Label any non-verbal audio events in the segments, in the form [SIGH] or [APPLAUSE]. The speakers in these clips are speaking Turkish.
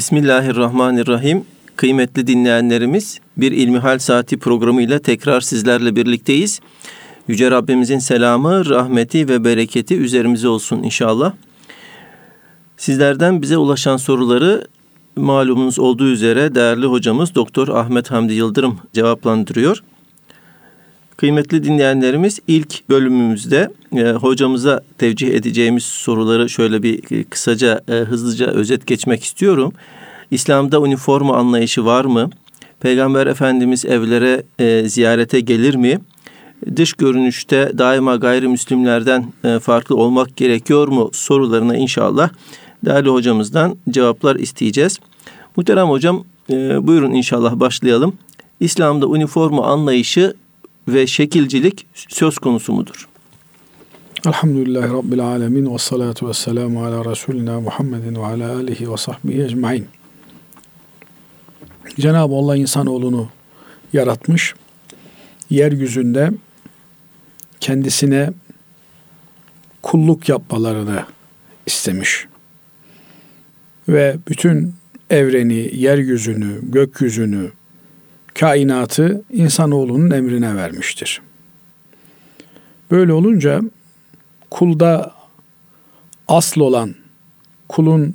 Bismillahirrahmanirrahim. Kıymetli dinleyenlerimiz bir İlmihal Saati programıyla tekrar sizlerle birlikteyiz. Yüce Rabbimizin selamı, rahmeti ve bereketi üzerimize olsun inşallah. Sizlerden bize ulaşan soruları malumunuz olduğu üzere değerli hocamız Doktor Ahmet Hamdi Yıldırım cevaplandırıyor. Kıymetli dinleyenlerimiz ilk bölümümüzde e, hocamıza tevcih edeceğimiz soruları şöyle bir e, kısaca e, hızlıca özet geçmek istiyorum. İslam'da üniforma anlayışı var mı? Peygamber Efendimiz evlere e, ziyarete gelir mi? Dış görünüşte daima gayrimüslimlerden e, farklı olmak gerekiyor mu sorularına inşallah değerli hocamızdan cevaplar isteyeceğiz. Muhterem hocam e, buyurun inşallah başlayalım. İslam'da üniforma anlayışı ve şekilcilik söz konusu mudur? Elhamdülillahi Rabbil Alemin ve salatu ve selamu ala Resulina Muhammedin ve ala alihi ve sahbihi ecmain. Cenab-ı Allah insanoğlunu yaratmış. Yeryüzünde kendisine kulluk yapmalarını istemiş. Ve bütün evreni, yeryüzünü, gökyüzünü, kainatı insanoğlunun emrine vermiştir. Böyle olunca kulda asıl olan kulun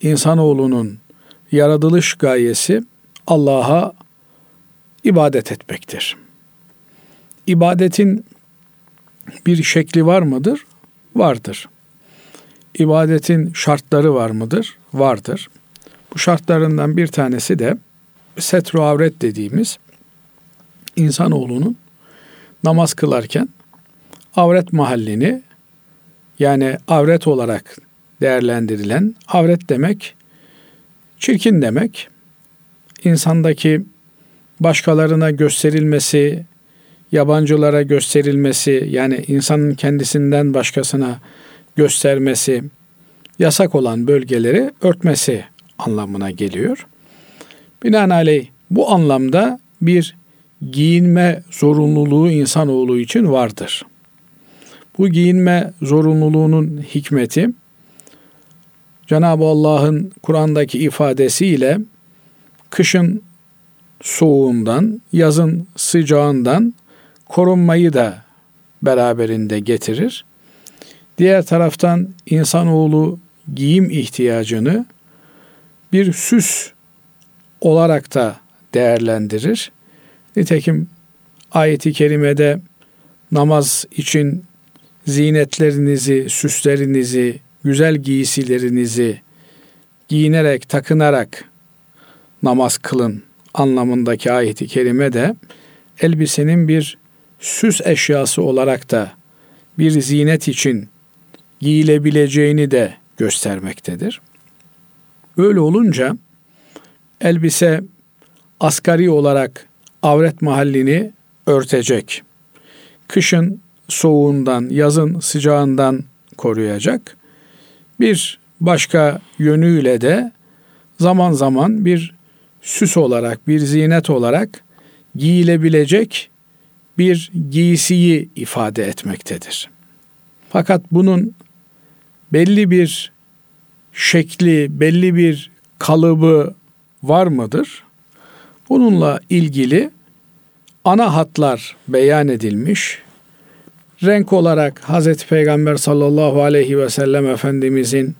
insanoğlunun yaratılış gayesi Allah'a ibadet etmektir. İbadetin bir şekli var mıdır? Vardır. İbadetin şartları var mıdır? Vardır. Bu şartlarından bir tanesi de setru avret dediğimiz insanoğlunun namaz kılarken avret mahallini yani avret olarak değerlendirilen avret demek çirkin demek. insandaki başkalarına gösterilmesi, yabancılara gösterilmesi yani insanın kendisinden başkasına göstermesi, yasak olan bölgeleri örtmesi anlamına geliyor. Binaenaleyh bu anlamda bir giyinme zorunluluğu insanoğlu için vardır. Bu giyinme zorunluluğunun hikmeti Cenab-ı Allah'ın Kur'an'daki ifadesiyle kışın soğuğundan, yazın sıcağından korunmayı da beraberinde getirir. Diğer taraftan insanoğlu giyim ihtiyacını bir süs olarak da değerlendirir. Nitekim ayeti kerimede namaz için zinetlerinizi, süslerinizi, güzel giysilerinizi giyinerek, takınarak namaz kılın anlamındaki ayeti kerime de elbisenin bir süs eşyası olarak da bir zinet için giyilebileceğini de göstermektedir. Böyle olunca elbise asgari olarak avret mahallini örtecek. Kışın soğuğundan, yazın sıcağından koruyacak. Bir başka yönüyle de zaman zaman bir süs olarak, bir zinet olarak giyilebilecek bir giysiyi ifade etmektedir. Fakat bunun belli bir şekli, belli bir kalıbı var mıdır? Bununla ilgili ana hatlar beyan edilmiş. Renk olarak Hazreti Peygamber sallallahu aleyhi ve sellem Efendimizin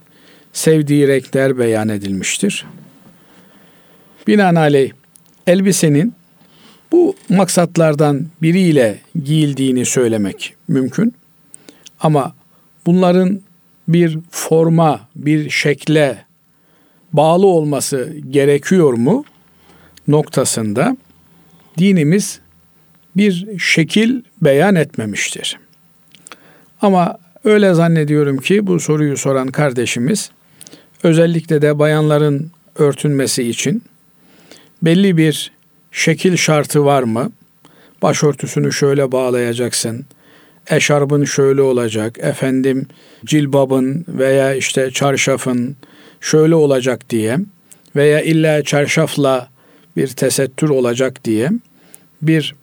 sevdiği renkler beyan edilmiştir. Binaenaleyh elbisenin bu maksatlardan biriyle giyildiğini söylemek mümkün. Ama bunların bir forma, bir şekle bağlı olması gerekiyor mu noktasında dinimiz bir şekil beyan etmemiştir. Ama öyle zannediyorum ki bu soruyu soran kardeşimiz özellikle de bayanların örtünmesi için belli bir şekil şartı var mı? Başörtüsünü şöyle bağlayacaksın. Eşarbın şöyle olacak. Efendim cilbabın veya işte çarşafın şöyle olacak diye veya illa çarşafla bir tesettür olacak diye bir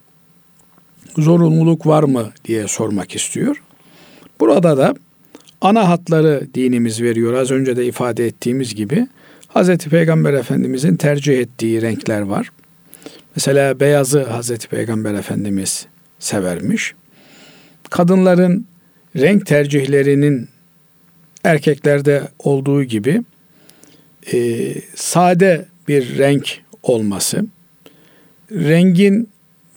zorunluluk var mı diye sormak istiyor. Burada da ana hatları dinimiz veriyor. Az önce de ifade ettiğimiz gibi Hazreti Peygamber Efendimizin tercih ettiği renkler var. Mesela beyazı Hazreti Peygamber Efendimiz severmiş. Kadınların renk tercihlerinin erkeklerde olduğu gibi e, sade bir renk olması, rengin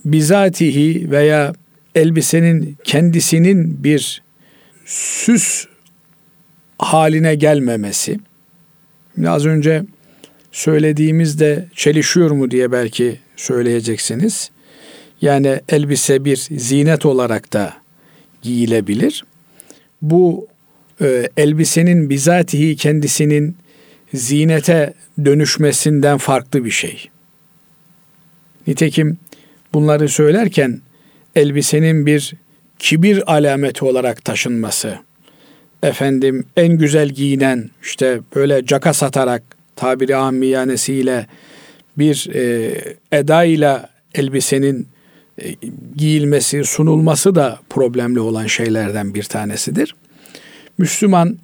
bizatihi veya elbisenin kendisinin bir süs haline gelmemesi. Az önce söylediğimizde çelişiyor mu diye belki söyleyeceksiniz. Yani elbise bir zinet olarak da giyilebilir. Bu e, elbisenin bizatihi kendisinin zinete dönüşmesinden farklı bir şey. Nitekim bunları söylerken elbisenin bir kibir alameti olarak taşınması, efendim en güzel giyinen işte böyle caka satarak tabiri amiyanesiyle bir e, edayla elbisenin e, giyilmesi, sunulması da problemli olan şeylerden bir tanesidir. Müslüman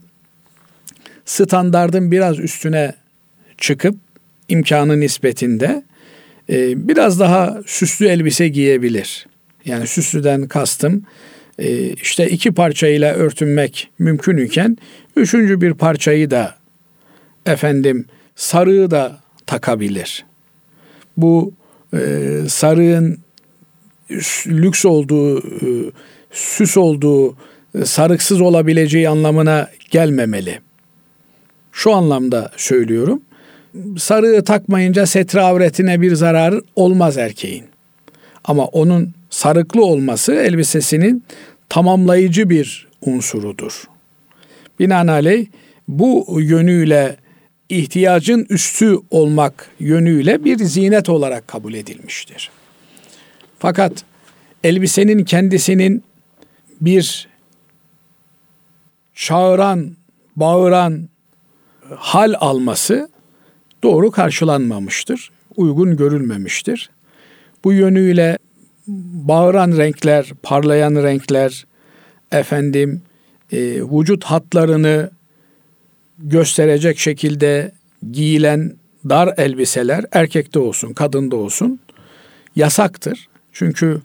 standardın biraz üstüne çıkıp imkanı nispetinde e, biraz daha süslü elbise giyebilir. Yani süslüden kastım e, işte iki parçayla örtünmek mümkün iken üçüncü bir parçayı da efendim sarığı da takabilir. Bu e, sarığın lüks olduğu, e, süs olduğu, e, sarıksız olabileceği anlamına gelmemeli. Şu anlamda söylüyorum. Sarığı takmayınca setre avretine bir zarar olmaz erkeğin. Ama onun sarıklı olması elbisesinin tamamlayıcı bir unsurudur. Binaenaleyh bu yönüyle ihtiyacın üstü olmak yönüyle bir zinet olarak kabul edilmiştir. Fakat elbisenin kendisinin bir çağıran, bağıran hal alması doğru karşılanmamıştır. Uygun görülmemiştir. Bu yönüyle bağıran renkler, parlayan renkler, efendim e, vücut hatlarını gösterecek şekilde giyilen dar elbiseler erkekte olsun, kadında olsun yasaktır. Çünkü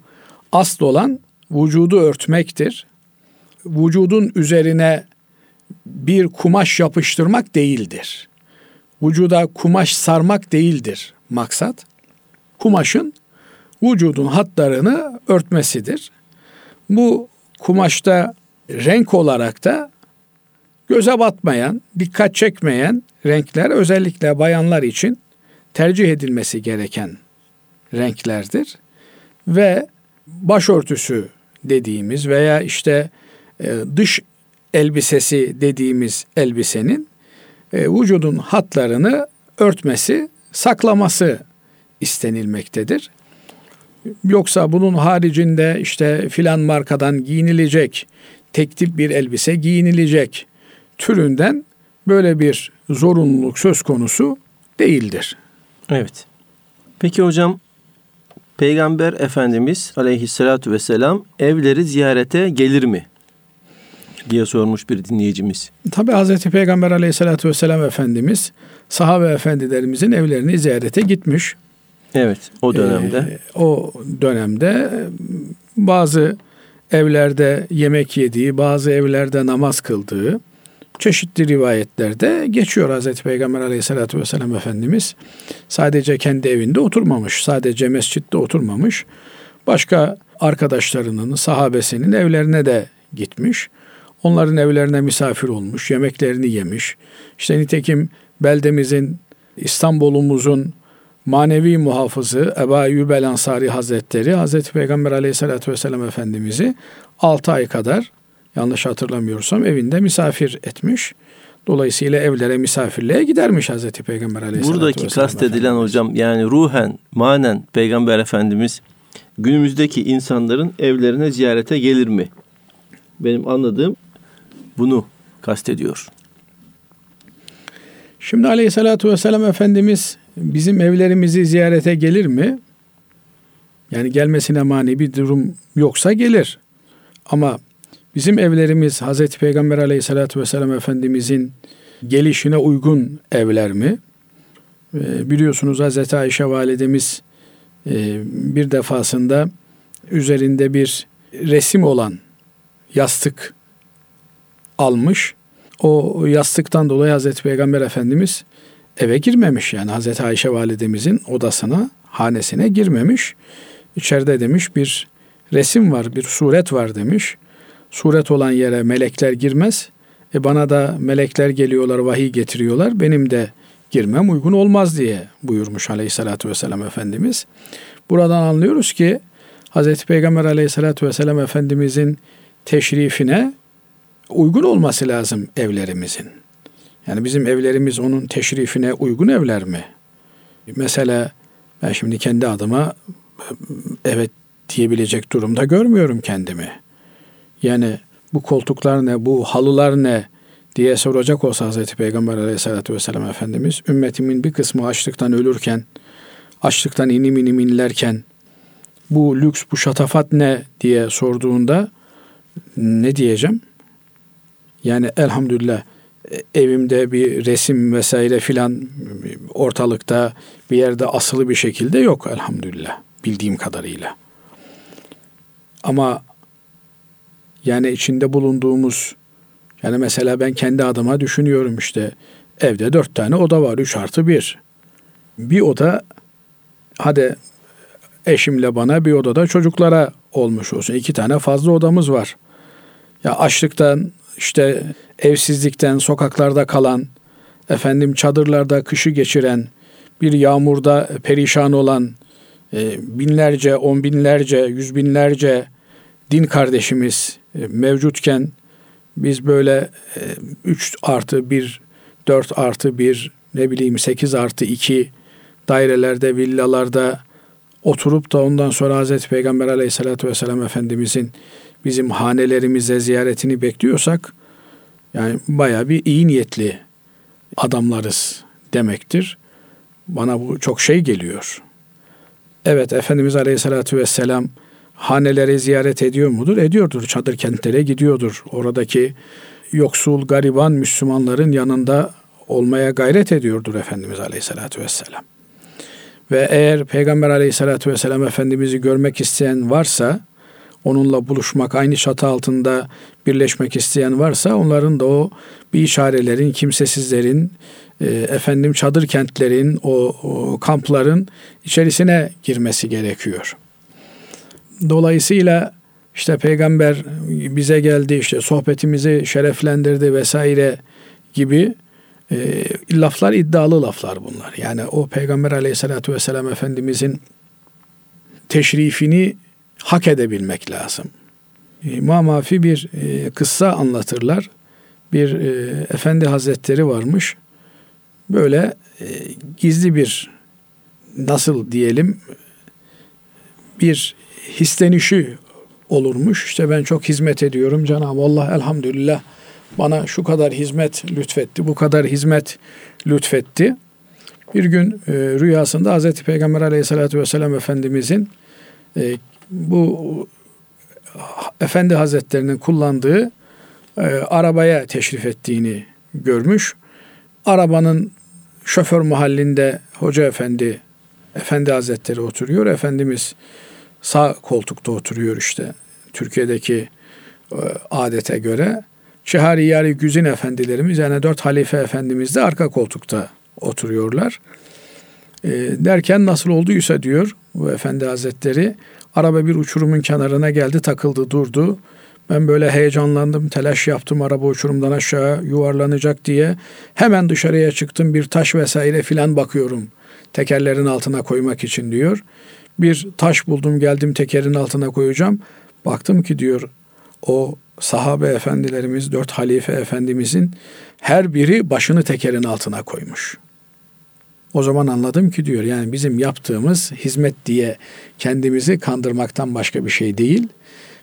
asıl olan vücudu örtmektir. Vücudun üzerine bir kumaş yapıştırmak değildir. Vücuda kumaş sarmak değildir maksat. Kumaşın vücudun hatlarını örtmesidir. Bu kumaşta renk olarak da göze batmayan, dikkat çekmeyen renkler özellikle bayanlar için tercih edilmesi gereken renklerdir. Ve başörtüsü dediğimiz veya işte e, dış elbisesi dediğimiz elbisenin e, vücudun hatlarını örtmesi, saklaması istenilmektedir. Yoksa bunun haricinde işte filan markadan giyinilecek, tek tip bir elbise giyinilecek türünden böyle bir zorunluluk söz konusu değildir. Evet. Peki hocam Peygamber Efendimiz aleyhissalatu vesselam evleri ziyarete gelir mi? Diye sormuş bir dinleyicimiz. Tabi Hazreti Peygamber aleyhissalatü vesselam Efendimiz sahabe efendilerimizin evlerini ziyarete gitmiş. Evet o dönemde. Ee, o dönemde bazı evlerde yemek yediği, bazı evlerde namaz kıldığı çeşitli rivayetlerde geçiyor Hazreti Peygamber aleyhissalatü vesselam Efendimiz. Sadece kendi evinde oturmamış, sadece mescitte oturmamış. Başka arkadaşlarının, sahabesinin evlerine de gitmiş. Onların evlerine misafir olmuş, yemeklerini yemiş. İşte nitekim beldemizin, İstanbul'umuzun manevi muhafızı Eba Eyyub el Ansari Hazretleri Hazreti Peygamber Aleyhisselatü Vesselam Efendimiz'i 6 ay kadar yanlış hatırlamıyorsam evinde misafir etmiş. Dolayısıyla evlere misafirliğe gidermiş Hazreti Peygamber Aleyhisselatü Buradaki kastedilen hocam yani ruhen, manen Peygamber Efendimiz günümüzdeki insanların evlerine ziyarete gelir mi? Benim anladığım bunu kastediyor. Şimdi Aleyhisselatü Vesselam Efendimiz bizim evlerimizi ziyarete gelir mi? Yani gelmesine mani bir durum yoksa gelir. Ama bizim evlerimiz Hazreti Peygamber Aleyhisselatü Vesselam Efendimizin gelişine uygun evler mi? E, biliyorsunuz Hazreti Ayşe validemiz e, bir defasında üzerinde bir resim olan yastık almış. O yastıktan dolayı Hazreti Peygamber Efendimiz eve girmemiş. Yani Hazreti Ayşe validemizin odasına, hanesine girmemiş. İçeride demiş bir resim var, bir suret var demiş. Suret olan yere melekler girmez. E bana da melekler geliyorlar, vahiy getiriyorlar. Benim de girmem uygun olmaz diye buyurmuş aleyhissalatü vesselam Efendimiz. Buradan anlıyoruz ki Hazreti Peygamber aleyhissalatü vesselam Efendimizin teşrifine uygun olması lazım evlerimizin. Yani bizim evlerimiz onun teşrifine uygun evler mi? Mesela ben şimdi kendi adıma evet diyebilecek durumda görmüyorum kendimi. Yani bu koltuklar ne, bu halılar ne diye soracak olsa Hazreti Peygamber aleyhissalatü vesselam Efendimiz ümmetimin bir kısmı açlıktan ölürken, açlıktan inim inim inlerken bu lüks, bu şatafat ne diye sorduğunda ne diyeceğim? Yani elhamdülillah evimde bir resim vesaire filan ortalıkta bir yerde asılı bir şekilde yok elhamdülillah bildiğim kadarıyla. Ama yani içinde bulunduğumuz yani mesela ben kendi adıma düşünüyorum işte evde dört tane oda var üç artı bir. Bir oda hadi eşimle bana bir odada çocuklara olmuş olsun. iki tane fazla odamız var. Ya açlıktan işte evsizlikten sokaklarda kalan, efendim çadırlarda kışı geçiren, bir yağmurda perişan olan e, binlerce, on binlerce, yüz binlerce din kardeşimiz e, mevcutken biz böyle e, 3 artı 1, 4 artı 1, ne bileyim 8 artı 2 dairelerde, villalarda oturup da ondan sonra Hazreti Peygamber aleyhissalatü vesselam Efendimizin bizim hanelerimize ziyaretini bekliyorsak yani baya bir iyi niyetli adamlarız demektir. Bana bu çok şey geliyor. Evet Efendimiz Aleyhisselatü Vesselam haneleri ziyaret ediyor mudur? Ediyordur. Çadır kentlere gidiyordur. Oradaki yoksul, gariban Müslümanların yanında olmaya gayret ediyordur Efendimiz Aleyhisselatü Vesselam. Ve eğer Peygamber Aleyhisselatü Vesselam Efendimiz'i görmek isteyen varsa onunla buluşmak, aynı çatı altında birleşmek isteyen varsa onların da o bir işarelerin, kimsesizlerin, e, efendim çadır kentlerin, o, o kampların içerisine girmesi gerekiyor. Dolayısıyla işte peygamber bize geldi, işte sohbetimizi şereflendirdi vesaire gibi e, laflar iddialı laflar bunlar. Yani o peygamber aleyhissalatü vesselam efendimizin teşrifini hak edebilmek lazım. E, Mamafi bir kıssa anlatırlar. Bir e, efendi hazretleri varmış. Böyle e, gizli bir nasıl diyelim bir hislenişi olurmuş. İşte ben çok hizmet ediyorum. Cenab-ı Allah elhamdülillah bana şu kadar hizmet lütfetti, bu kadar hizmet lütfetti. Bir gün e, rüyasında Hazreti Peygamber aleyhissalatü vesselam Efendimizin e, bu Efendi Hazretlerinin kullandığı e, arabaya teşrif ettiğini görmüş. Arabanın şoför mahallinde Hoca Efendi Efendi Hazretleri oturuyor. Efendimiz sağ koltukta oturuyor işte. Türkiye'deki e, adete göre. Çihari Güzin efendilerimiz yani dört halife efendimiz de arka koltukta oturuyorlar. E, derken nasıl olduysa diyor bu efendi hazretleri Araba bir uçurumun kenarına geldi, takıldı, durdu. Ben böyle heyecanlandım, telaş yaptım araba uçurumdan aşağı yuvarlanacak diye. Hemen dışarıya çıktım bir taş vesaire filan bakıyorum. Tekerlerin altına koymak için diyor. Bir taş buldum geldim tekerin altına koyacağım. Baktım ki diyor o sahabe efendilerimiz, dört halife efendimizin her biri başını tekerin altına koymuş. O zaman anladım ki diyor yani bizim yaptığımız hizmet diye kendimizi kandırmaktan başka bir şey değil.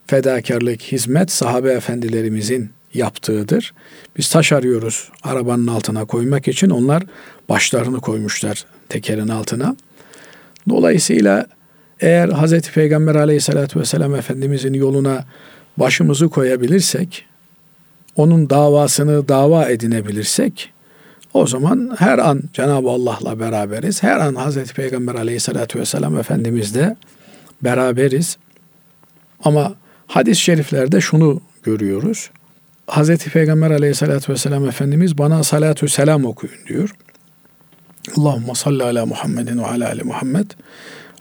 Fedakarlık, hizmet sahabe efendilerimizin yaptığıdır. Biz taş arıyoruz arabanın altına koymak için onlar başlarını koymuşlar tekerin altına. Dolayısıyla eğer Hazreti Peygamber aleyhissalatü vesselam Efendimizin yoluna başımızı koyabilirsek, onun davasını dava edinebilirsek, o zaman her an Cenab-ı Allah'la beraberiz. Her an Hazreti Peygamber aleyhissalatü vesselam Efendimizle beraberiz. Ama hadis-i şeriflerde şunu görüyoruz. Hazreti Peygamber aleyhissalatü vesselam Efendimiz bana salatü selam okuyun diyor. Allahümme salli ala Muhammedin ve ala ali Muhammed.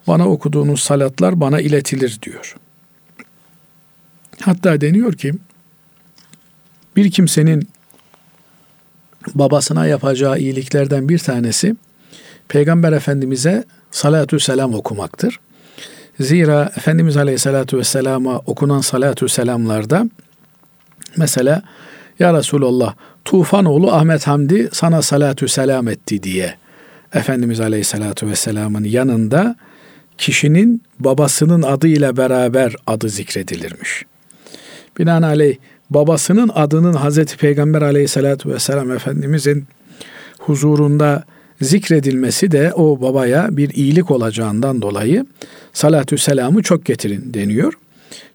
Bana okuduğunuz salatlar bana iletilir diyor. Hatta deniyor ki bir kimsenin babasına yapacağı iyiliklerden bir tanesi Peygamber Efendimiz'e salatü selam okumaktır. Zira Efendimiz Aleyhisselatü Vesselam'a okunan salatü selamlarda mesela Ya Resulallah Tufanoğlu Ahmet Hamdi sana salatü selam etti diye Efendimiz Aleyhisselatü Vesselam'ın yanında kişinin babasının adıyla beraber adı zikredilirmiş. Binaenaleyh babasının adının Hazreti Peygamber Aleyhisselatü Vesselam Efendimizin huzurunda zikredilmesi de o babaya bir iyilik olacağından dolayı salatü selamı çok getirin deniyor.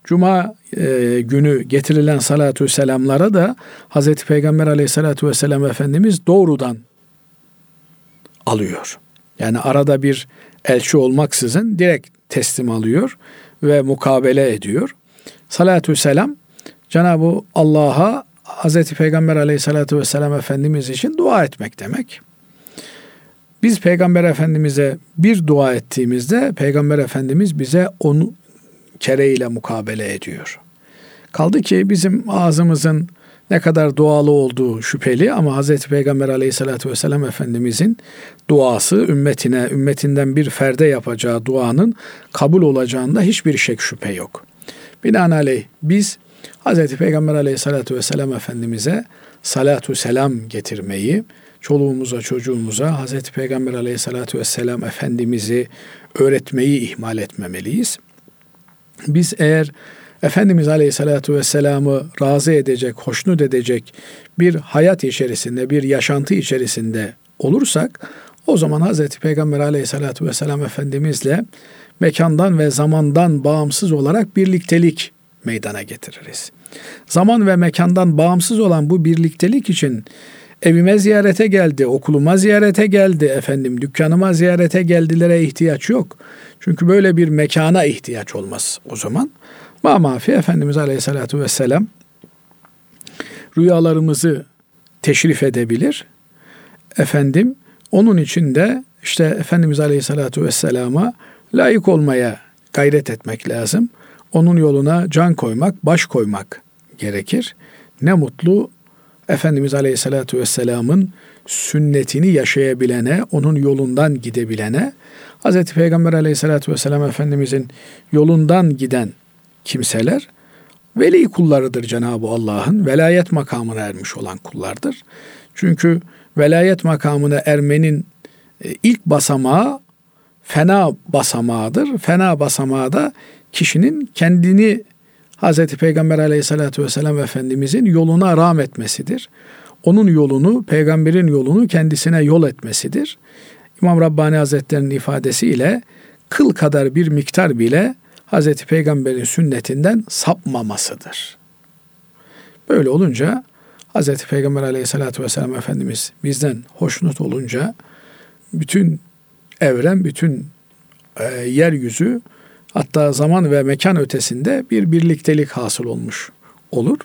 Cuma e, günü getirilen salatü selamlara da Hazreti Peygamber aleyhissalatü vesselam Efendimiz doğrudan alıyor. Yani arada bir elçi olmaksızın direkt teslim alıyor ve mukabele ediyor. Salatü selam Cenab-ı Allah'a Hazreti Peygamber aleyhissalatü vesselam Efendimiz için dua etmek demek. Biz Peygamber Efendimiz'e bir dua ettiğimizde Peygamber Efendimiz bize onu kereyle mukabele ediyor. Kaldı ki bizim ağzımızın ne kadar dualı olduğu şüpheli ama Hz. Peygamber aleyhissalatü vesselam Efendimizin duası ümmetine, ümmetinden bir ferde yapacağı duanın kabul olacağında hiçbir şek şüphe yok. Binaenaleyh biz Hz. Peygamber aleyhissalatü vesselam Efendimiz'e salatu selam getirmeyi, çoluğumuza, çocuğumuza Hz. Peygamber aleyhissalatü vesselam Efendimiz'i öğretmeyi ihmal etmemeliyiz. Biz eğer Efendimiz Aleyhisselatü Vesselam'ı razı edecek, hoşnut edecek bir hayat içerisinde, bir yaşantı içerisinde olursak o zaman Hz. Peygamber Aleyhisselatü Vesselam Efendimizle mekandan ve zamandan bağımsız olarak birliktelik meydana getiririz. Zaman ve mekandan bağımsız olan bu birliktelik için evime ziyarete geldi, okuluma ziyarete geldi, efendim dükkanıma ziyarete geldilere ihtiyaç yok. Çünkü böyle bir mekana ihtiyaç olmaz o zaman. Ma mafi Efendimiz Aleyhisselatü Vesselam rüyalarımızı teşrif edebilir. Efendim onun için de işte Efendimiz Aleyhisselatü Vesselam'a layık olmaya gayret etmek lazım. Onun yoluna can koymak, baş koymak gerekir. Ne mutlu Efendimiz Aleyhisselatü Vesselam'ın sünnetini yaşayabilene, onun yolundan gidebilene, Hz. Peygamber Aleyhisselatü Vesselam Efendimizin yolundan giden kimseler veli kullarıdır Cenab-ı Allah'ın. Velayet makamına ermiş olan kullardır. Çünkü velayet makamına ermenin e, ilk basamağı fena basamağıdır. Fena basamağı da kişinin kendini Hz. Peygamber aleyhissalatü vesselam Efendimizin yoluna rağm etmesidir. Onun yolunu, peygamberin yolunu kendisine yol etmesidir. İmam Rabbani Hazretleri'nin ifadesiyle kıl kadar bir miktar bile Hz. Peygamber'in sünnetinden sapmamasıdır. Böyle olunca Hz. Peygamber aleyhissalatü vesselam Efendimiz bizden hoşnut olunca bütün evren, bütün e, yeryüzü hatta zaman ve mekan ötesinde bir birliktelik hasıl olmuş olur.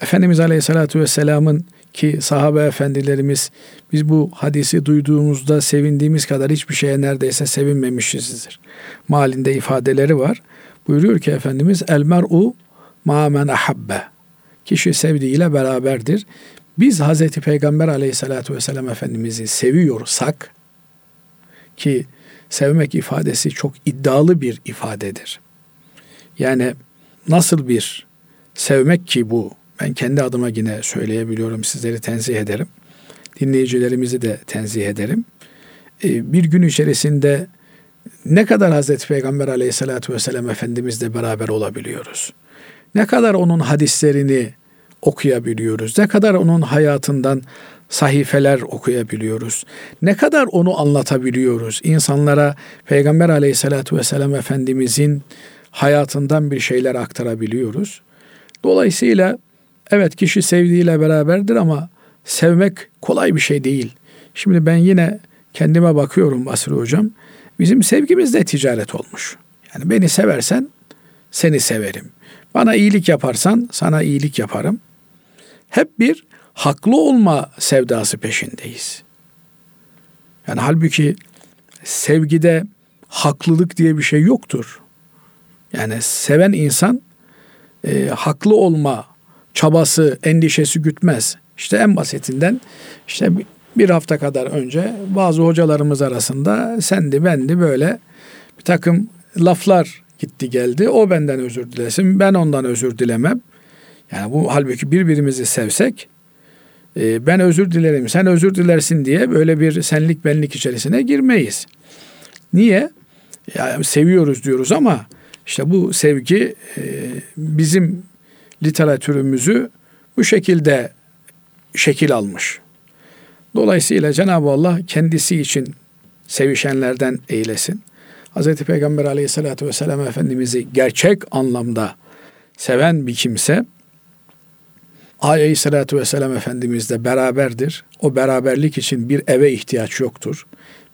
Efendimiz Aleyhisselatü Vesselam'ın ki sahabe efendilerimiz biz bu hadisi duyduğumuzda sevindiğimiz kadar hiçbir şeye neredeyse sevinmemişizdir. Malinde ifadeleri var. Buyuruyor ki Efendimiz el mer'u ma men ahabbe. Kişi sevdiğiyle beraberdir. Biz Hazreti Peygamber aleyhissalatü vesselam Efendimiz'i seviyorsak ki sevmek ifadesi çok iddialı bir ifadedir. Yani nasıl bir sevmek ki bu ben kendi adıma yine söyleyebiliyorum. Sizleri tenzih ederim. Dinleyicilerimizi de tenzih ederim. Ee, bir gün içerisinde ne kadar Hazreti Peygamber aleyhissalatü vesselam Efendimizle beraber olabiliyoruz? Ne kadar onun hadislerini okuyabiliyoruz? Ne kadar onun hayatından sahifeler okuyabiliyoruz? Ne kadar onu anlatabiliyoruz? İnsanlara Peygamber aleyhissalatü vesselam Efendimizin hayatından bir şeyler aktarabiliyoruz. Dolayısıyla Evet kişi sevdiğiyle beraberdir ama sevmek kolay bir şey değil. Şimdi ben yine kendime bakıyorum Basri Hocam. Bizim sevgimiz de ticaret olmuş. Yani beni seversen seni severim. Bana iyilik yaparsan sana iyilik yaparım. Hep bir haklı olma sevdası peşindeyiz. Yani halbuki sevgide haklılık diye bir şey yoktur. Yani seven insan e, haklı olma çabası, endişesi gütmez. İşte en basitinden işte bir hafta kadar önce bazı hocalarımız arasında sendi bendi böyle bir takım laflar gitti geldi. O benden özür dilesin, ben ondan özür dilemem. Yani bu halbuki birbirimizi sevsek e, ben özür dilerim, sen özür dilersin diye böyle bir senlik benlik içerisine girmeyiz. Niye? Ya seviyoruz diyoruz ama işte bu sevgi e, bizim literatürümüzü bu şekilde şekil almış. Dolayısıyla Cenab-ı Allah kendisi için sevişenlerden eylesin. Hz. Peygamber aleyhissalatü vesselam Efendimiz'i gerçek anlamda seven bir kimse aleyhissalatü vesselam Efendimiz'le beraberdir. O beraberlik için bir eve ihtiyaç yoktur.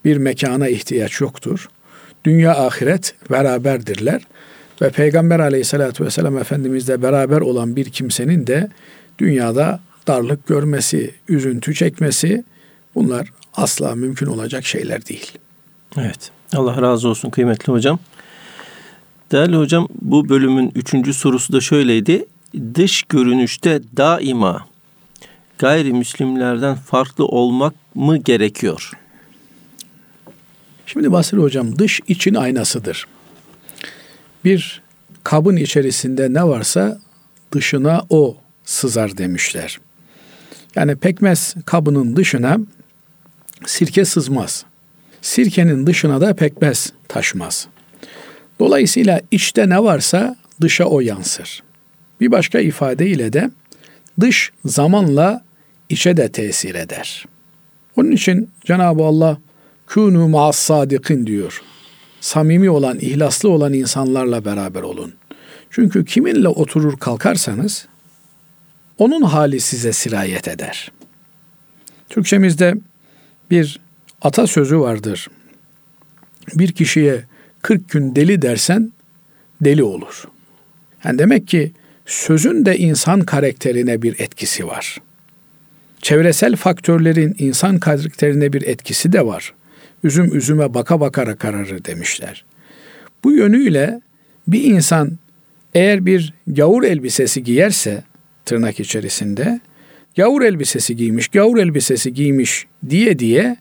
Bir mekana ihtiyaç yoktur. Dünya ahiret beraberdirler. Ve Peygamber aleyhissalatü vesselam Efendimiz'le beraber olan bir kimsenin de dünyada darlık görmesi, üzüntü çekmesi bunlar asla mümkün olacak şeyler değil. Evet. Allah razı olsun kıymetli hocam. Değerli hocam bu bölümün üçüncü sorusu da şöyleydi. Dış görünüşte daima gayrimüslimlerden farklı olmak mı gerekiyor? Şimdi Basri hocam dış için aynasıdır. Bir kabın içerisinde ne varsa dışına o sızar demişler. Yani pekmez kabının dışına sirke sızmaz. Sirkenin dışına da pekmez taşmaz. Dolayısıyla içte ne varsa dışa o yansır. Bir başka ifadeyle de dış zamanla içe de tesir eder. Onun için Cenab-ı Allah kûnû ma'as sadikin diyor. Samimi olan, ihlaslı olan insanlarla beraber olun. Çünkü kiminle oturur kalkarsanız onun hali size sirayet eder. Türkçemizde bir atasözü vardır. Bir kişiye 40 gün deli dersen deli olur. Yani demek ki sözün de insan karakterine bir etkisi var. Çevresel faktörlerin insan karakterine bir etkisi de var. Üzüm üzüme baka bakara kararır demişler. Bu yönüyle bir insan eğer bir gavur elbisesi giyerse tırnak içerisinde gavur elbisesi giymiş, gavur elbisesi giymiş diye diye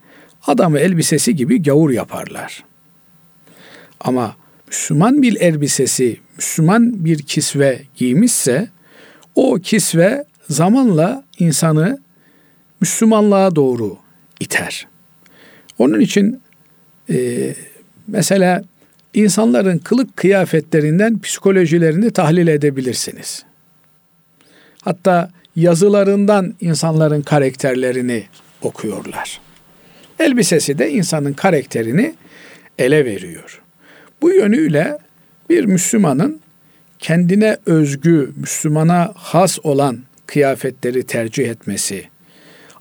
adamı elbisesi gibi gavur yaparlar. Ama Müslüman bir elbisesi, Müslüman bir kisve giymişse o kisve zamanla insanı Müslümanlığa doğru iter. Onun için e, mesela insanların kılık kıyafetlerinden psikolojilerini tahlil edebilirsiniz. Hatta yazılarından insanların karakterlerini okuyorlar. Elbisesi de insanın karakterini ele veriyor. Bu yönüyle bir Müslümanın kendine özgü, Müslümana has olan kıyafetleri tercih etmesi,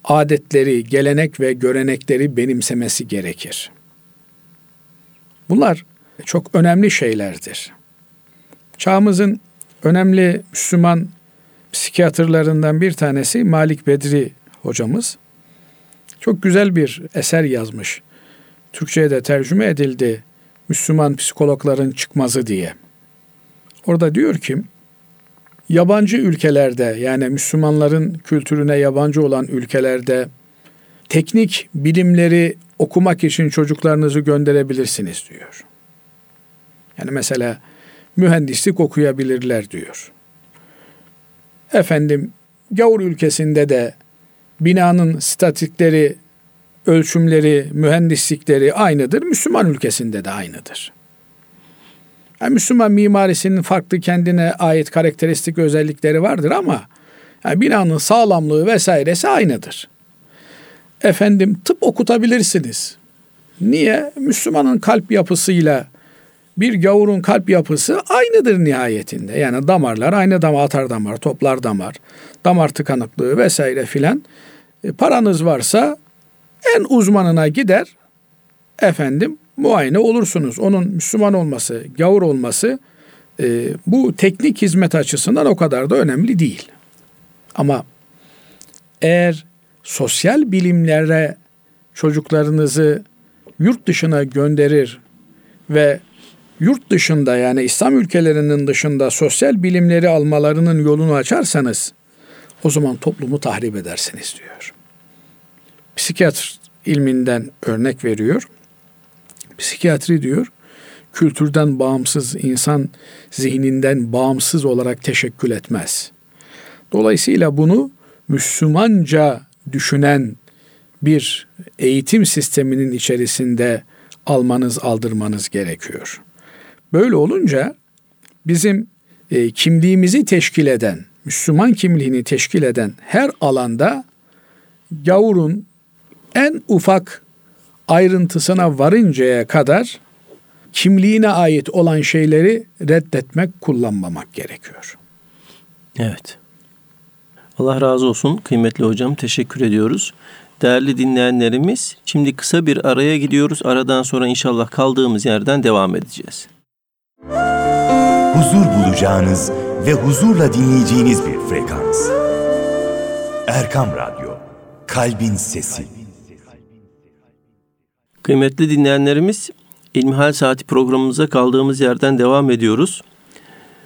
adetleri, gelenek ve görenekleri benimsemesi gerekir. Bunlar çok önemli şeylerdir. Çağımızın önemli Müslüman psikiyatrlarından bir tanesi Malik Bedri hocamız. Çok güzel bir eser yazmış. Türkçe'ye de tercüme edildi. Müslüman psikologların çıkmazı diye. Orada diyor ki yabancı ülkelerde yani Müslümanların kültürüne yabancı olan ülkelerde teknik bilimleri okumak için çocuklarınızı gönderebilirsiniz diyor. Yani mesela mühendislik okuyabilirler diyor. Efendim gavur ülkesinde de binanın statikleri, ölçümleri, mühendislikleri aynıdır. Müslüman ülkesinde de aynıdır. Yani Müslüman mimarisinin farklı kendine ait karakteristik özellikleri vardır ama yani binanın sağlamlığı vesairesi aynıdır. Efendim tıp okutabilirsiniz. Niye? Müslümanın kalp yapısıyla bir gavurun kalp yapısı aynıdır nihayetinde. Yani damarlar aynı damar, atar damar, toplar damar, damar tıkanıklığı vesaire filan E, paranız varsa en uzmanına gider efendim muayene olursunuz. Onun Müslüman olması, gavur olması e, bu teknik hizmet açısından o kadar da önemli değil. Ama eğer sosyal bilimlere çocuklarınızı yurt dışına gönderir ve yurt dışında yani İslam ülkelerinin dışında sosyal bilimleri almalarının yolunu açarsanız o zaman toplumu tahrip edersiniz diyor. Psikiyatr ilminden örnek veriyor. Psikiyatri diyor kültürden bağımsız, insan zihninden bağımsız olarak teşekkül etmez. Dolayısıyla bunu Müslümanca düşünen bir eğitim sisteminin içerisinde almanız, aldırmanız gerekiyor. Böyle olunca bizim e, kimliğimizi teşkil eden, Müslüman kimliğini teşkil eden her alanda gavurun en ufak ayrıntısına varıncaya kadar kimliğine ait olan şeyleri reddetmek, kullanmamak gerekiyor. Evet. Allah razı olsun kıymetli hocam. Teşekkür ediyoruz. Değerli dinleyenlerimiz, şimdi kısa bir araya gidiyoruz. Aradan sonra inşallah kaldığımız yerden devam edeceğiz. Huzur bulacağınız ve huzurla dinleyeceğiniz bir frekans. Erkam Radyo, Kalbin Sesi. Kıymetli dinleyenlerimiz, İlmihal Saati programımıza kaldığımız yerden devam ediyoruz.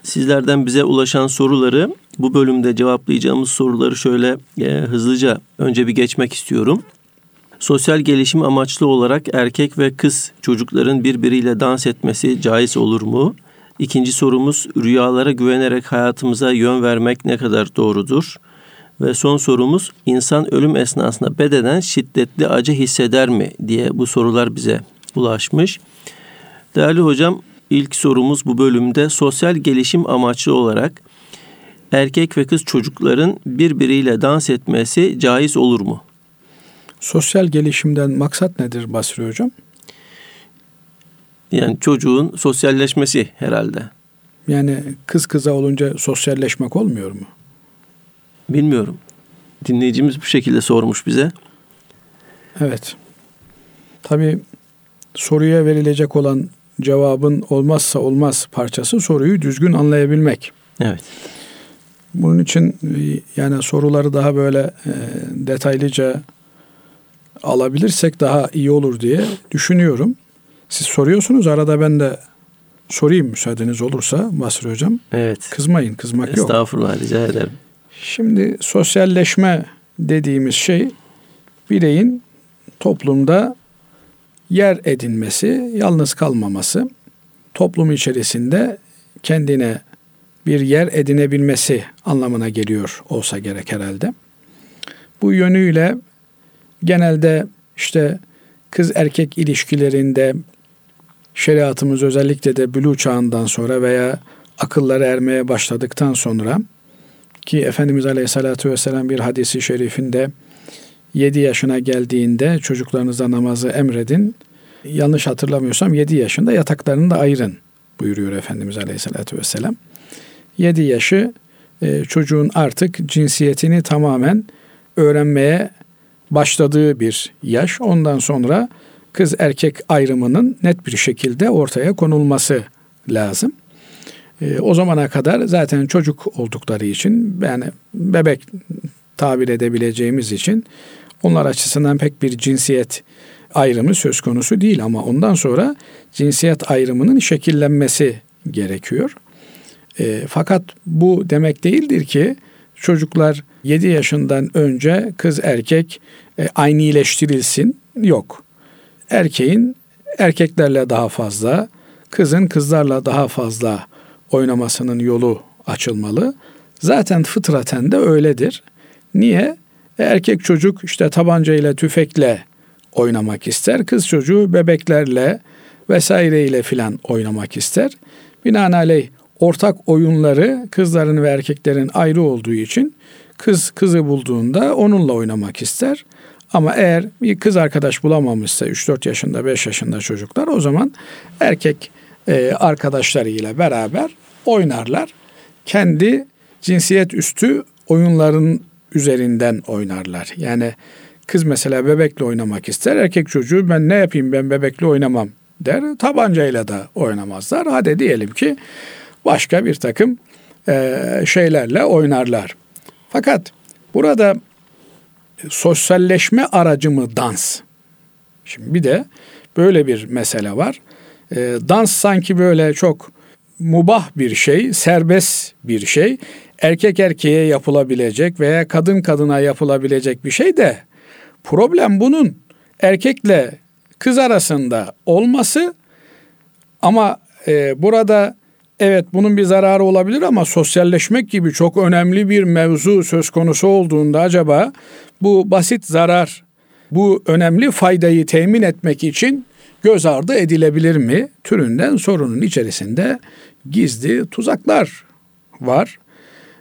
Sizlerden bize ulaşan soruları bu bölümde cevaplayacağımız soruları şöyle e, hızlıca önce bir geçmek istiyorum. Sosyal gelişim amaçlı olarak erkek ve kız çocukların birbiriyle dans etmesi caiz olur mu? İkinci sorumuz rüyalara güvenerek hayatımıza yön vermek ne kadar doğrudur? Ve son sorumuz insan ölüm esnasında bedenen şiddetli acı hisseder mi diye bu sorular bize ulaşmış. Değerli hocam ilk sorumuz bu bölümde sosyal gelişim amaçlı olarak erkek ve kız çocukların birbiriyle dans etmesi caiz olur mu? Sosyal gelişimden maksat nedir Basri Hocam? Yani çocuğun sosyalleşmesi herhalde. Yani kız kıza olunca sosyalleşmek olmuyor mu? Bilmiyorum. Dinleyicimiz bu şekilde sormuş bize. Evet. Tabii soruya verilecek olan cevabın olmazsa olmaz parçası soruyu düzgün anlayabilmek. Evet. Bunun için yani soruları daha böyle e, detaylıca alabilirsek daha iyi olur diye düşünüyorum. Siz soruyorsunuz arada ben de sorayım müsaadeniz olursa Basri Hocam. Evet. Kızmayın, kızmak yok. Estağfurullah rica ederim. Şimdi sosyalleşme dediğimiz şey bireyin toplumda yer edinmesi, yalnız kalmaması, toplum içerisinde kendine bir yer edinebilmesi anlamına geliyor olsa gerek herhalde. Bu yönüyle genelde işte kız erkek ilişkilerinde şeriatımız özellikle de bülü çağından sonra veya akılları ermeye başladıktan sonra ki Efendimiz Aleyhisselatü Vesselam bir hadisi şerifinde 7 yaşına geldiğinde çocuklarınıza namazı emredin. Yanlış hatırlamıyorsam 7 yaşında yataklarını da ayırın buyuruyor Efendimiz Aleyhisselatü Vesselam. 7 yaşı e, çocuğun artık cinsiyetini tamamen öğrenmeye başladığı bir yaş. Ondan sonra kız erkek ayrımının net bir şekilde ortaya konulması lazım. E, o zamana kadar zaten çocuk oldukları için yani bebek tabir edebileceğimiz için onlar açısından pek bir cinsiyet ayrımı söz konusu değil ama ondan sonra cinsiyet ayrımının şekillenmesi gerekiyor. E, fakat bu demek değildir ki çocuklar 7 yaşından önce kız erkek e, aynıleştirilsin. Yok. Erkeğin erkeklerle daha fazla, kızın kızlarla daha fazla oynamasının yolu açılmalı. Zaten fıtraten de öyledir. Niye? E, erkek çocuk işte tabancayla, tüfekle oynamak ister. Kız çocuğu bebeklerle vesaireyle filan oynamak ister. Binaenaleyh ortak oyunları kızların ve erkeklerin ayrı olduğu için kız kızı bulduğunda onunla oynamak ister. Ama eğer bir kız arkadaş bulamamışsa 3-4 yaşında 5 yaşında çocuklar o zaman erkek e, arkadaşlarıyla beraber oynarlar. Kendi cinsiyet üstü oyunların üzerinden oynarlar. Yani kız mesela bebekle oynamak ister. Erkek çocuğu ben ne yapayım ben bebekle oynamam der. Tabancayla da oynamazlar. Hadi diyelim ki başka bir takım e, şeylerle oynarlar. Fakat burada sosyalleşme aracı mı dans? Şimdi bir de böyle bir mesele var. E, dans sanki böyle çok mubah bir şey, serbest bir şey. Erkek erkeğe yapılabilecek veya kadın kadına yapılabilecek bir şey de problem bunun erkekle kız arasında olması ama e, burada evet bunun bir zararı olabilir ama sosyalleşmek gibi çok önemli bir mevzu söz konusu olduğunda acaba bu basit zarar bu önemli faydayı temin etmek için göz ardı edilebilir mi? Türünden sorunun içerisinde gizli tuzaklar var.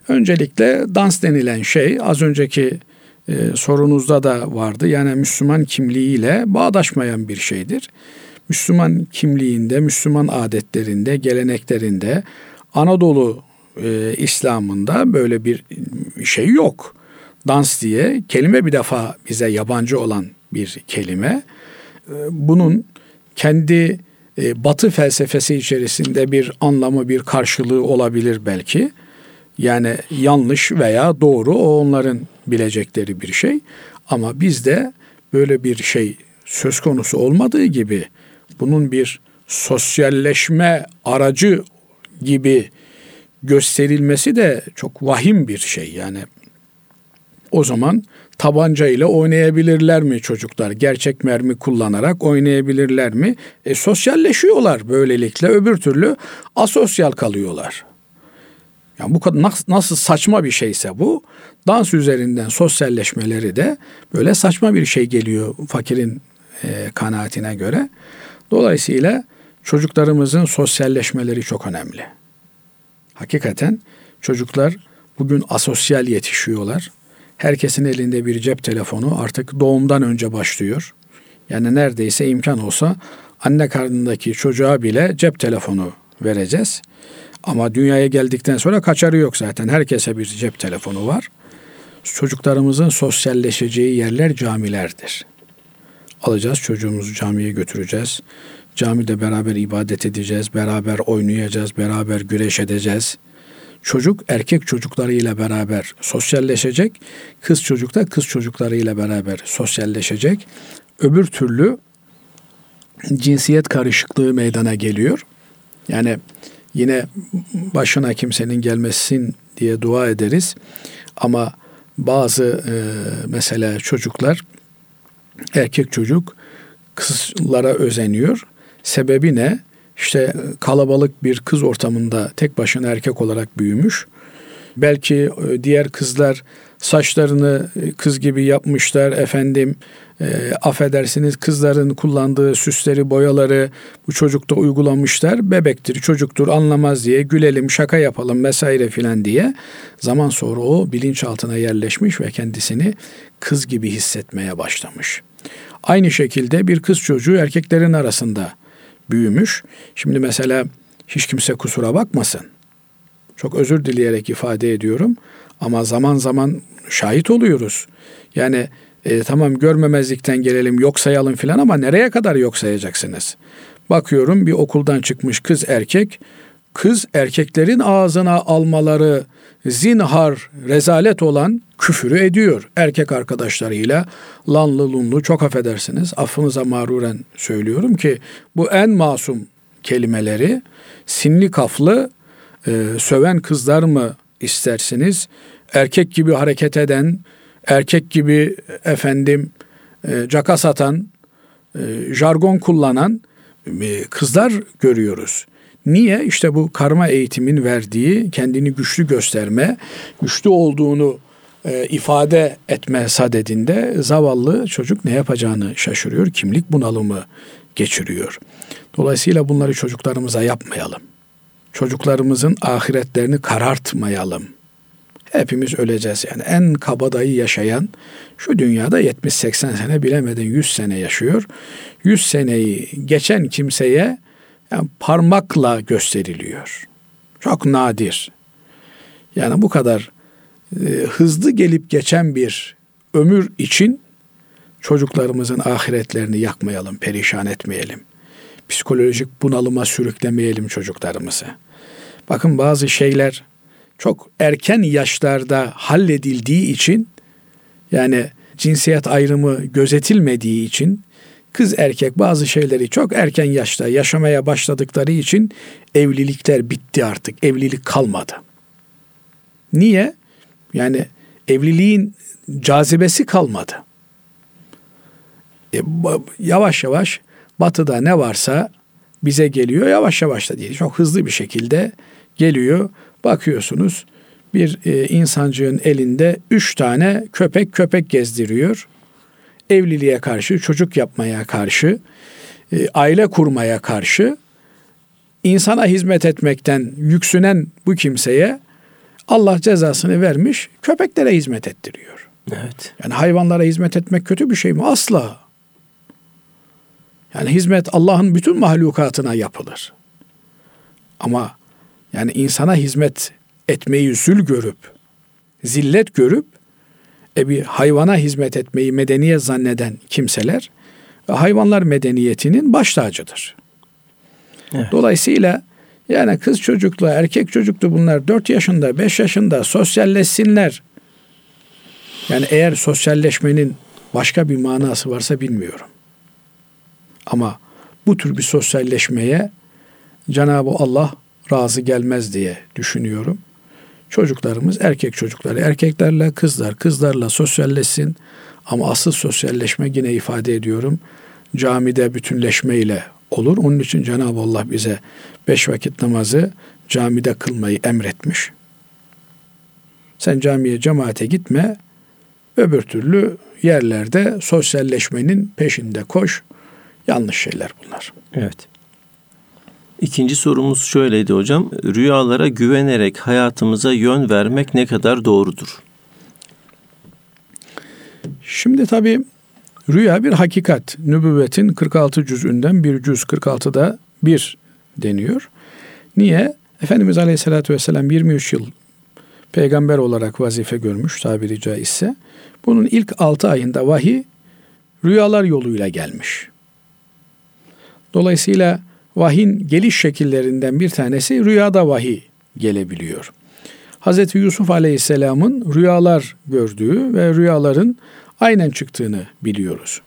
Öncelikle dans denilen şey az önceki e, sorunuzda da vardı. Yani Müslüman kimliğiyle bağdaşmayan bir şeydir. Müslüman kimliğinde, Müslüman adetlerinde, geleneklerinde, Anadolu e, İslam'ında böyle bir şey yok. Dans diye kelime bir defa bize yabancı olan bir kelime. E, bunun kendi e, Batı felsefesi içerisinde bir anlamı, bir karşılığı olabilir belki. Yani yanlış veya doğru o onların bilecekleri bir şey. Ama bizde böyle bir şey söz konusu olmadığı gibi bunun bir sosyalleşme aracı gibi gösterilmesi de çok vahim bir şey. Yani o zaman tabanca ile oynayabilirler mi çocuklar? Gerçek mermi kullanarak oynayabilirler mi? E, sosyalleşiyorlar böylelikle öbür türlü asosyal kalıyorlar. Yani bu kadar nasıl saçma bir şeyse bu dans üzerinden sosyalleşmeleri de böyle saçma bir şey geliyor fakirin e, kanaatine göre. Dolayısıyla çocuklarımızın sosyalleşmeleri çok önemli. Hakikaten çocuklar bugün asosyal yetişiyorlar. Herkesin elinde bir cep telefonu artık doğumdan önce başlıyor. Yani neredeyse imkan olsa anne karnındaki çocuğa bile cep telefonu vereceğiz. Ama dünyaya geldikten sonra kaçarı yok zaten. Herkese bir cep telefonu var. Çocuklarımızın sosyalleşeceği yerler camilerdir. Alacağız çocuğumuzu camiye götüreceğiz. Camide beraber ibadet edeceğiz, beraber oynayacağız, beraber güreş edeceğiz. Çocuk erkek çocuklarıyla beraber sosyalleşecek, kız çocuk da kız çocuklarıyla beraber sosyalleşecek. Öbür türlü cinsiyet karışıklığı meydana geliyor. Yani Yine başına kimsenin gelmesin diye dua ederiz. Ama bazı e, mesela çocuklar erkek çocuk kızlara özeniyor. Sebebi ne? İşte kalabalık bir kız ortamında tek başına erkek olarak büyümüş. Belki e, diğer kızlar saçlarını e, kız gibi yapmışlar efendim e, affedersiniz kızların kullandığı süsleri boyaları bu çocukta uygulamışlar bebektir çocuktur anlamaz diye gülelim şaka yapalım vesaire filan diye zaman sonra o bilinçaltına yerleşmiş ve kendisini kız gibi hissetmeye başlamış. Aynı şekilde bir kız çocuğu erkeklerin arasında büyümüş. Şimdi mesela hiç kimse kusura bakmasın. Çok özür dileyerek ifade ediyorum ama zaman zaman şahit oluyoruz. Yani e, tamam görmemezlikten gelelim yok sayalım filan ama nereye kadar yok sayacaksınız? Bakıyorum bir okuldan çıkmış kız erkek, kız erkeklerin ağzına almaları zinhar, rezalet olan küfürü ediyor. Erkek arkadaşlarıyla lanlı lunlu çok affedersiniz affınıza mağruren söylüyorum ki bu en masum kelimeleri sinli kaflı e, söven kızlar mı istersiniz? Erkek gibi hareket eden, erkek gibi efendim e, caka satan, e, jargon kullanan e, kızlar görüyoruz. Niye? İşte bu karma eğitimin verdiği kendini güçlü gösterme, güçlü olduğunu e, ifade etme sadedinde zavallı çocuk ne yapacağını şaşırıyor. Kimlik bunalımı geçiriyor. Dolayısıyla bunları çocuklarımıza yapmayalım. Çocuklarımızın ahiretlerini karartmayalım. Hepimiz öleceğiz yani. En kabadayı yaşayan şu dünyada 70-80 sene bilemedin 100 sene yaşıyor. 100 seneyi geçen kimseye yani parmakla gösteriliyor. Çok nadir. Yani bu kadar e, hızlı gelip geçen bir ömür için çocuklarımızın ahiretlerini yakmayalım, perişan etmeyelim. Psikolojik bunalıma sürüklemeyelim çocuklarımızı. Bakın bazı şeyler çok erken yaşlarda halledildiği için yani cinsiyet ayrımı gözetilmediği için kız erkek bazı şeyleri çok erken yaşta yaşamaya başladıkları için evlilikler bitti artık. Evlilik kalmadı. Niye? Yani evliliğin cazibesi kalmadı. E, yavaş yavaş batıda ne varsa bize geliyor yavaş yavaş da değil. Çok hızlı bir şekilde geliyor. Bakıyorsunuz bir e, insancığın elinde üç tane köpek köpek gezdiriyor. Evliliğe karşı, çocuk yapmaya karşı, e, aile kurmaya karşı insana hizmet etmekten yüksünen bu kimseye Allah cezasını vermiş, köpeklere hizmet ettiriyor. Evet. Yani hayvanlara hizmet etmek kötü bir şey mi? Asla. Yani hizmet Allah'ın bütün mahlukatına yapılır. Ama yani insana hizmet etmeyi zül görüp, zillet görüp, e bir hayvana hizmet etmeyi medeniyet zanneden kimseler, hayvanlar medeniyetinin baş tacıdır. Evet. Dolayısıyla yani kız çocukla erkek çocuklu bunlar 4 yaşında 5 yaşında sosyalleşsinler. Yani eğer sosyalleşmenin başka bir manası varsa bilmiyorum. Ama bu tür bir sosyalleşmeye Cenab-ı Allah razı gelmez diye düşünüyorum. Çocuklarımız erkek çocukları erkeklerle kızlar kızlarla sosyalleşsin ama asıl sosyalleşme yine ifade ediyorum camide bütünleşme ile olur. Onun için Cenab-ı Allah bize beş vakit namazı camide kılmayı emretmiş. Sen camiye cemaate gitme, öbür türlü yerlerde sosyalleşmenin peşinde koş. Yanlış şeyler bunlar. Evet. İkinci sorumuz şöyleydi hocam. Rüyalara güvenerek hayatımıza yön vermek ne kadar doğrudur? Şimdi tabii rüya bir hakikat. Nübüvvetin 46 cüzünden bir cüz 46'da bir deniyor. Niye? Efendimiz Aleyhisselatü Vesselam 23 yıl peygamber olarak vazife görmüş tabiri caizse. Bunun ilk 6 ayında vahiy rüyalar yoluyla gelmiş. Dolayısıyla vahyin geliş şekillerinden bir tanesi rüyada vahiy gelebiliyor. Hz. Yusuf Aleyhisselam'ın rüyalar gördüğü ve rüyaların aynen çıktığını biliyoruz.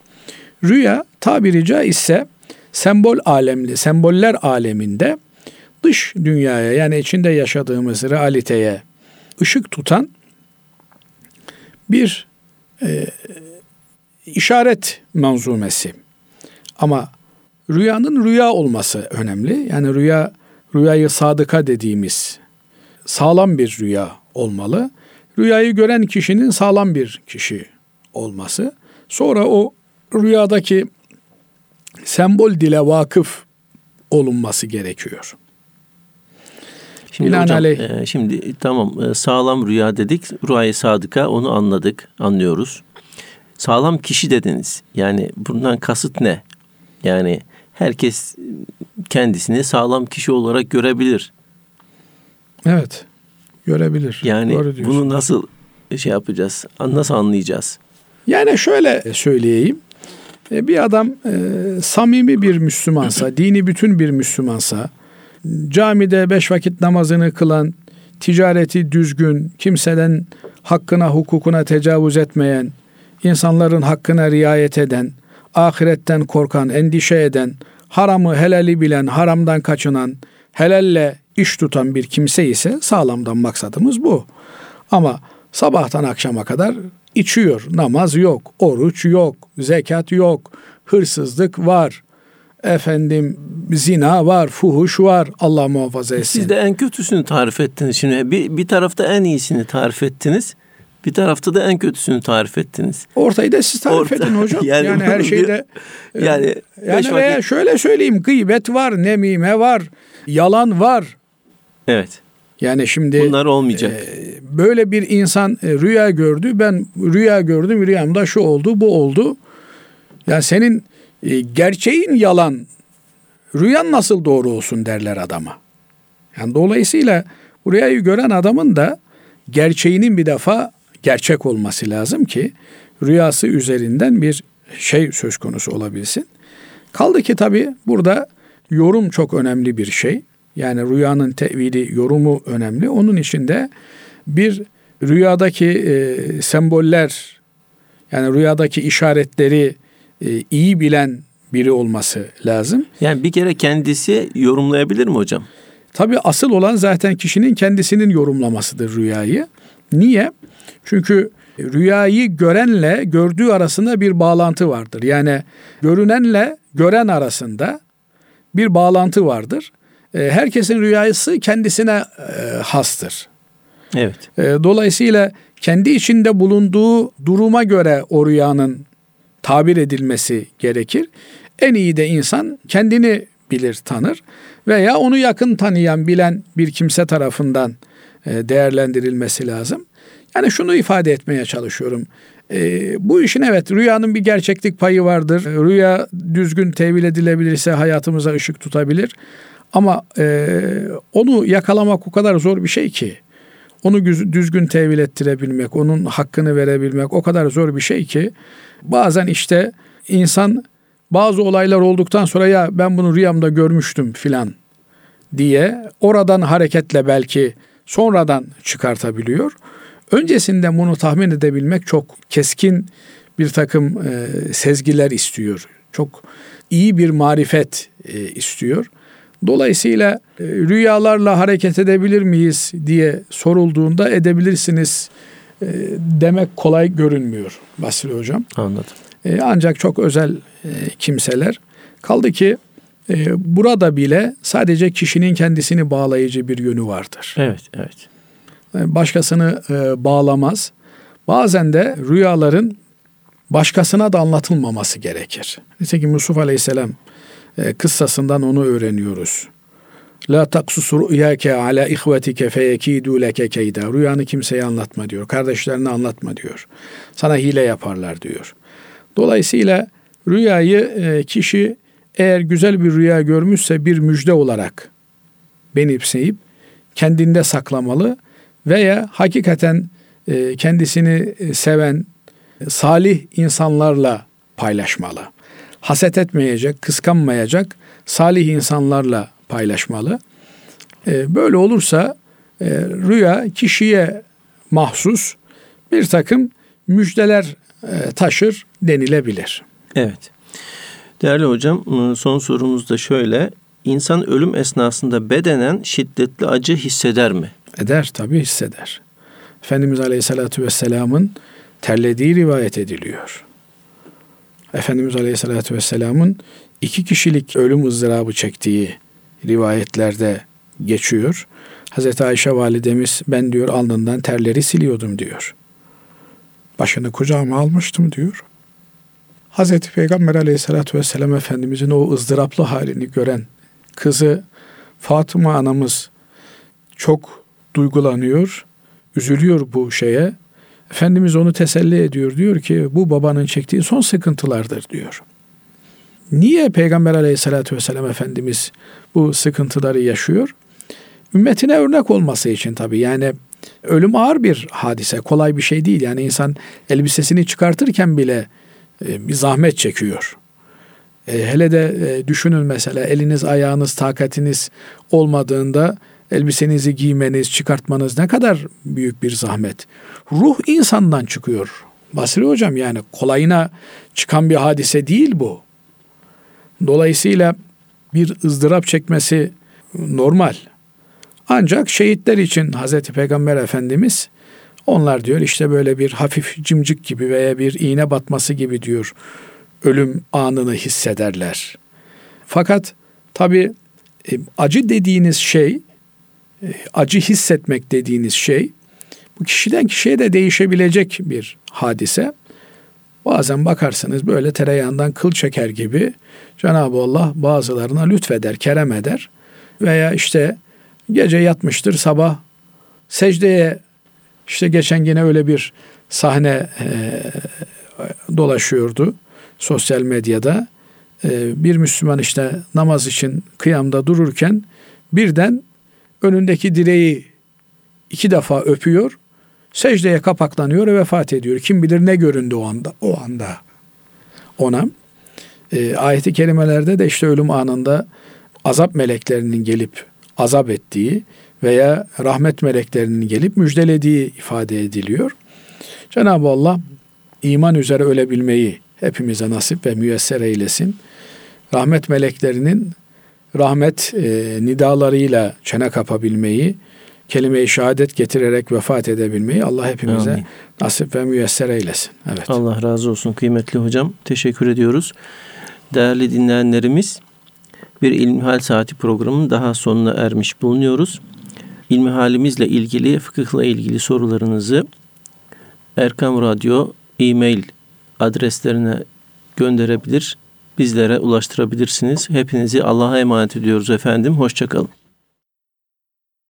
Rüya tabiri caizse sembol alemli, semboller aleminde dış dünyaya yani içinde yaşadığımız realiteye ışık tutan bir e, işaret manzumesi. Ama rüyanın rüya olması önemli. Yani rüya rüyayı sadıka dediğimiz sağlam bir rüya olmalı. Rüyayı gören kişinin sağlam bir kişi olması. Sonra o rüyadaki sembol dile vakıf olunması gerekiyor. Şimdi hocam, e, şimdi tamam e, sağlam rüya dedik. Rüyayı sadıka onu anladık, anlıyoruz. Sağlam kişi dediniz. Yani bundan kasıt ne? Yani herkes kendisini sağlam kişi olarak görebilir. Evet. Görebilir. Yani bunu nasıl şey yapacağız? Nasıl anlayacağız? Yani şöyle söyleyeyim. E, bir adam e, samimi bir Müslümansa, [CLEARS THROAT] dini bütün bir Müslümansa, camide beş vakit namazını kılan, ticareti düzgün, kimseden hakkına hukukuna tecavüz etmeyen, insanların hakkına riayet eden, ahiretten korkan, endişe eden, haramı helali bilen, haramdan kaçınan, helalle iş tutan bir kimse ise sağlamdan maksadımız bu. Ama sabahtan akşama kadar içiyor, namaz yok, oruç yok, zekat yok, hırsızlık var, efendim zina var, fuhuş var. Allah muhafaza etsin. Siz de en kötüsünü tarif ettiniz. Şimdi bir, bir tarafta en iyisini tarif ettiniz. Bir tarafta da en kötüsünü tarif ettiniz. Ortayı da siz tarif Orta, edin hocam. [LAUGHS] Yani, yani her şeyde bir, [LAUGHS] yani e, yani veya vakit... şöyle söyleyeyim gıybet var, nemime var, yalan var. Evet. Yani şimdi bunlar olmayacak. E, böyle bir insan e, rüya gördü. Ben rüya gördüm. Rüyamda şu oldu, bu oldu. Yani senin e, gerçeğin yalan, rüyan nasıl doğru olsun derler adama. Yani dolayısıyla rüyayı gören adamın da gerçeğinin bir defa gerçek olması lazım ki rüyası üzerinden bir şey söz konusu olabilsin. Kaldı ki tabi burada yorum çok önemli bir şey. Yani rüyanın tevili, yorumu önemli. Onun içinde bir rüyadaki e, semboller yani rüyadaki işaretleri e, iyi bilen biri olması lazım. Yani bir kere kendisi yorumlayabilir mi hocam? Tabi asıl olan zaten kişinin kendisinin yorumlamasıdır rüyayı. Niye? Çünkü rüyayı görenle gördüğü arasında bir bağlantı vardır. Yani görünenle gören arasında bir bağlantı vardır. E, herkesin rüyası kendisine e, hastır. Evet. E, dolayısıyla kendi içinde bulunduğu duruma göre o rüyanın tabir edilmesi gerekir. En iyi de insan kendini bilir, tanır veya onu yakın tanıyan, bilen bir kimse tarafından değerlendirilmesi lazım. Yani şunu ifade etmeye çalışıyorum. E, bu işin evet rüyanın bir gerçeklik payı vardır. Rüya düzgün tevil edilebilirse hayatımıza ışık tutabilir. Ama e, onu yakalamak o kadar zor bir şey ki. Onu düzgün tevil ettirebilmek, onun hakkını verebilmek o kadar zor bir şey ki. Bazen işte insan bazı olaylar olduktan sonra ya ben bunu rüyamda görmüştüm filan diye oradan hareketle belki sonradan çıkartabiliyor. Öncesinde bunu tahmin edebilmek çok keskin bir takım e, sezgiler istiyor. Çok iyi bir marifet e, istiyor. Dolayısıyla e, rüyalarla hareket edebilir miyiz diye sorulduğunda edebilirsiniz e, demek kolay görünmüyor Basri Hocam. Anladım. E, ancak çok özel e, kimseler kaldı ki burada bile sadece kişinin kendisini bağlayıcı bir yönü vardır. Evet, evet. E, başkasını e, bağlamaz. Bazen de rüyaların başkasına da anlatılmaması gerekir. Nitekim Yusuf Aleyhisselam e, kıssasından onu öğreniyoruz. La taksus rüyake ala ihvetike feyekidu leke keyda. Rüyanı kimseye anlatma diyor. Kardeşlerine anlatma diyor. Sana hile yaparlar diyor. Dolayısıyla rüyayı kişi eğer güzel bir rüya görmüşse bir müjde olarak benimseyip kendinde saklamalı veya hakikaten e, kendisini e, seven salih insanlarla paylaşmalı. Haset etmeyecek, kıskanmayacak salih insanlarla paylaşmalı. E, böyle olursa rüya kişiye mahsus bir takım müjdeler taşır denilebilir. Evet. Değerli hocam son sorumuz da şöyle. İnsan ölüm esnasında bedenen şiddetli acı hisseder mi? Eder tabi hisseder. Efendimiz Aleyhisselatü Vesselam'ın terlediği rivayet ediliyor. Efendimiz Aleyhisselatü Vesselam'ın iki kişilik ölüm ızdırabı çektiği rivayetlerde geçiyor. Hazreti Ayşe validemiz ben diyor alnından terleri siliyordum diyor. Başını kucağıma almıştım diyor. Hazreti Peygamber aleyhissalatü vesselam Efendimizin o ızdıraplı halini gören kızı Fatıma anamız çok duygulanıyor, üzülüyor bu şeye. Efendimiz onu teselli ediyor. Diyor ki bu babanın çektiği son sıkıntılardır diyor. Niye Peygamber aleyhissalatü vesselam Efendimiz bu sıkıntıları yaşıyor? Ümmetine örnek olması için tabii. Yani ölüm ağır bir hadise, kolay bir şey değil. Yani insan elbisesini çıkartırken bile bir zahmet çekiyor. E, hele de e, düşünün mesela eliniz, ayağınız, takatiniz olmadığında elbisenizi giymeniz, çıkartmanız ne kadar büyük bir zahmet. Ruh insandan çıkıyor. Basri hocam yani kolayına çıkan bir hadise değil bu. Dolayısıyla bir ızdırap çekmesi normal. Ancak şehitler için Hazreti Peygamber Efendimiz onlar diyor işte böyle bir hafif cimcik gibi veya bir iğne batması gibi diyor ölüm anını hissederler. Fakat tabi e, acı dediğiniz şey e, acı hissetmek dediğiniz şey bu kişiden kişiye de değişebilecek bir hadise. Bazen bakarsınız böyle tereyağından kıl çeker gibi Cenab-ı Allah bazılarına lütfeder, kerem eder. Veya işte gece yatmıştır sabah secdeye işte geçen yine öyle bir sahne e, dolaşıyordu sosyal medyada. E, bir Müslüman işte namaz için kıyamda dururken birden önündeki direği iki defa öpüyor. secdeye kapaklanıyor ve vefat ediyor. Kim bilir ne göründü o anda. O anda ona. E, ayeti kerimelerde de işte ölüm anında azap meleklerinin gelip azap ettiği veya rahmet meleklerinin gelip müjdelediği ifade ediliyor. Cenab-ı Allah iman üzere ölebilmeyi hepimize nasip ve müyesser eylesin. Rahmet meleklerinin rahmet e, nidalarıyla çene kapabilmeyi, kelime-i şehadet getirerek vefat edebilmeyi Allah hepimize Amin. nasip ve müyesser eylesin. Evet. Allah razı olsun kıymetli hocam. Teşekkür ediyoruz. Değerli dinleyenlerimiz bir İlmihal Saati programının daha sonuna ermiş bulunuyoruz. İlmihalimizle ilgili, fıkıhla ilgili sorularınızı Erkam Radyo e-mail adreslerine gönderebilir, bizlere ulaştırabilirsiniz. Hepinizi Allah'a emanet ediyoruz efendim. Hoşçakalın.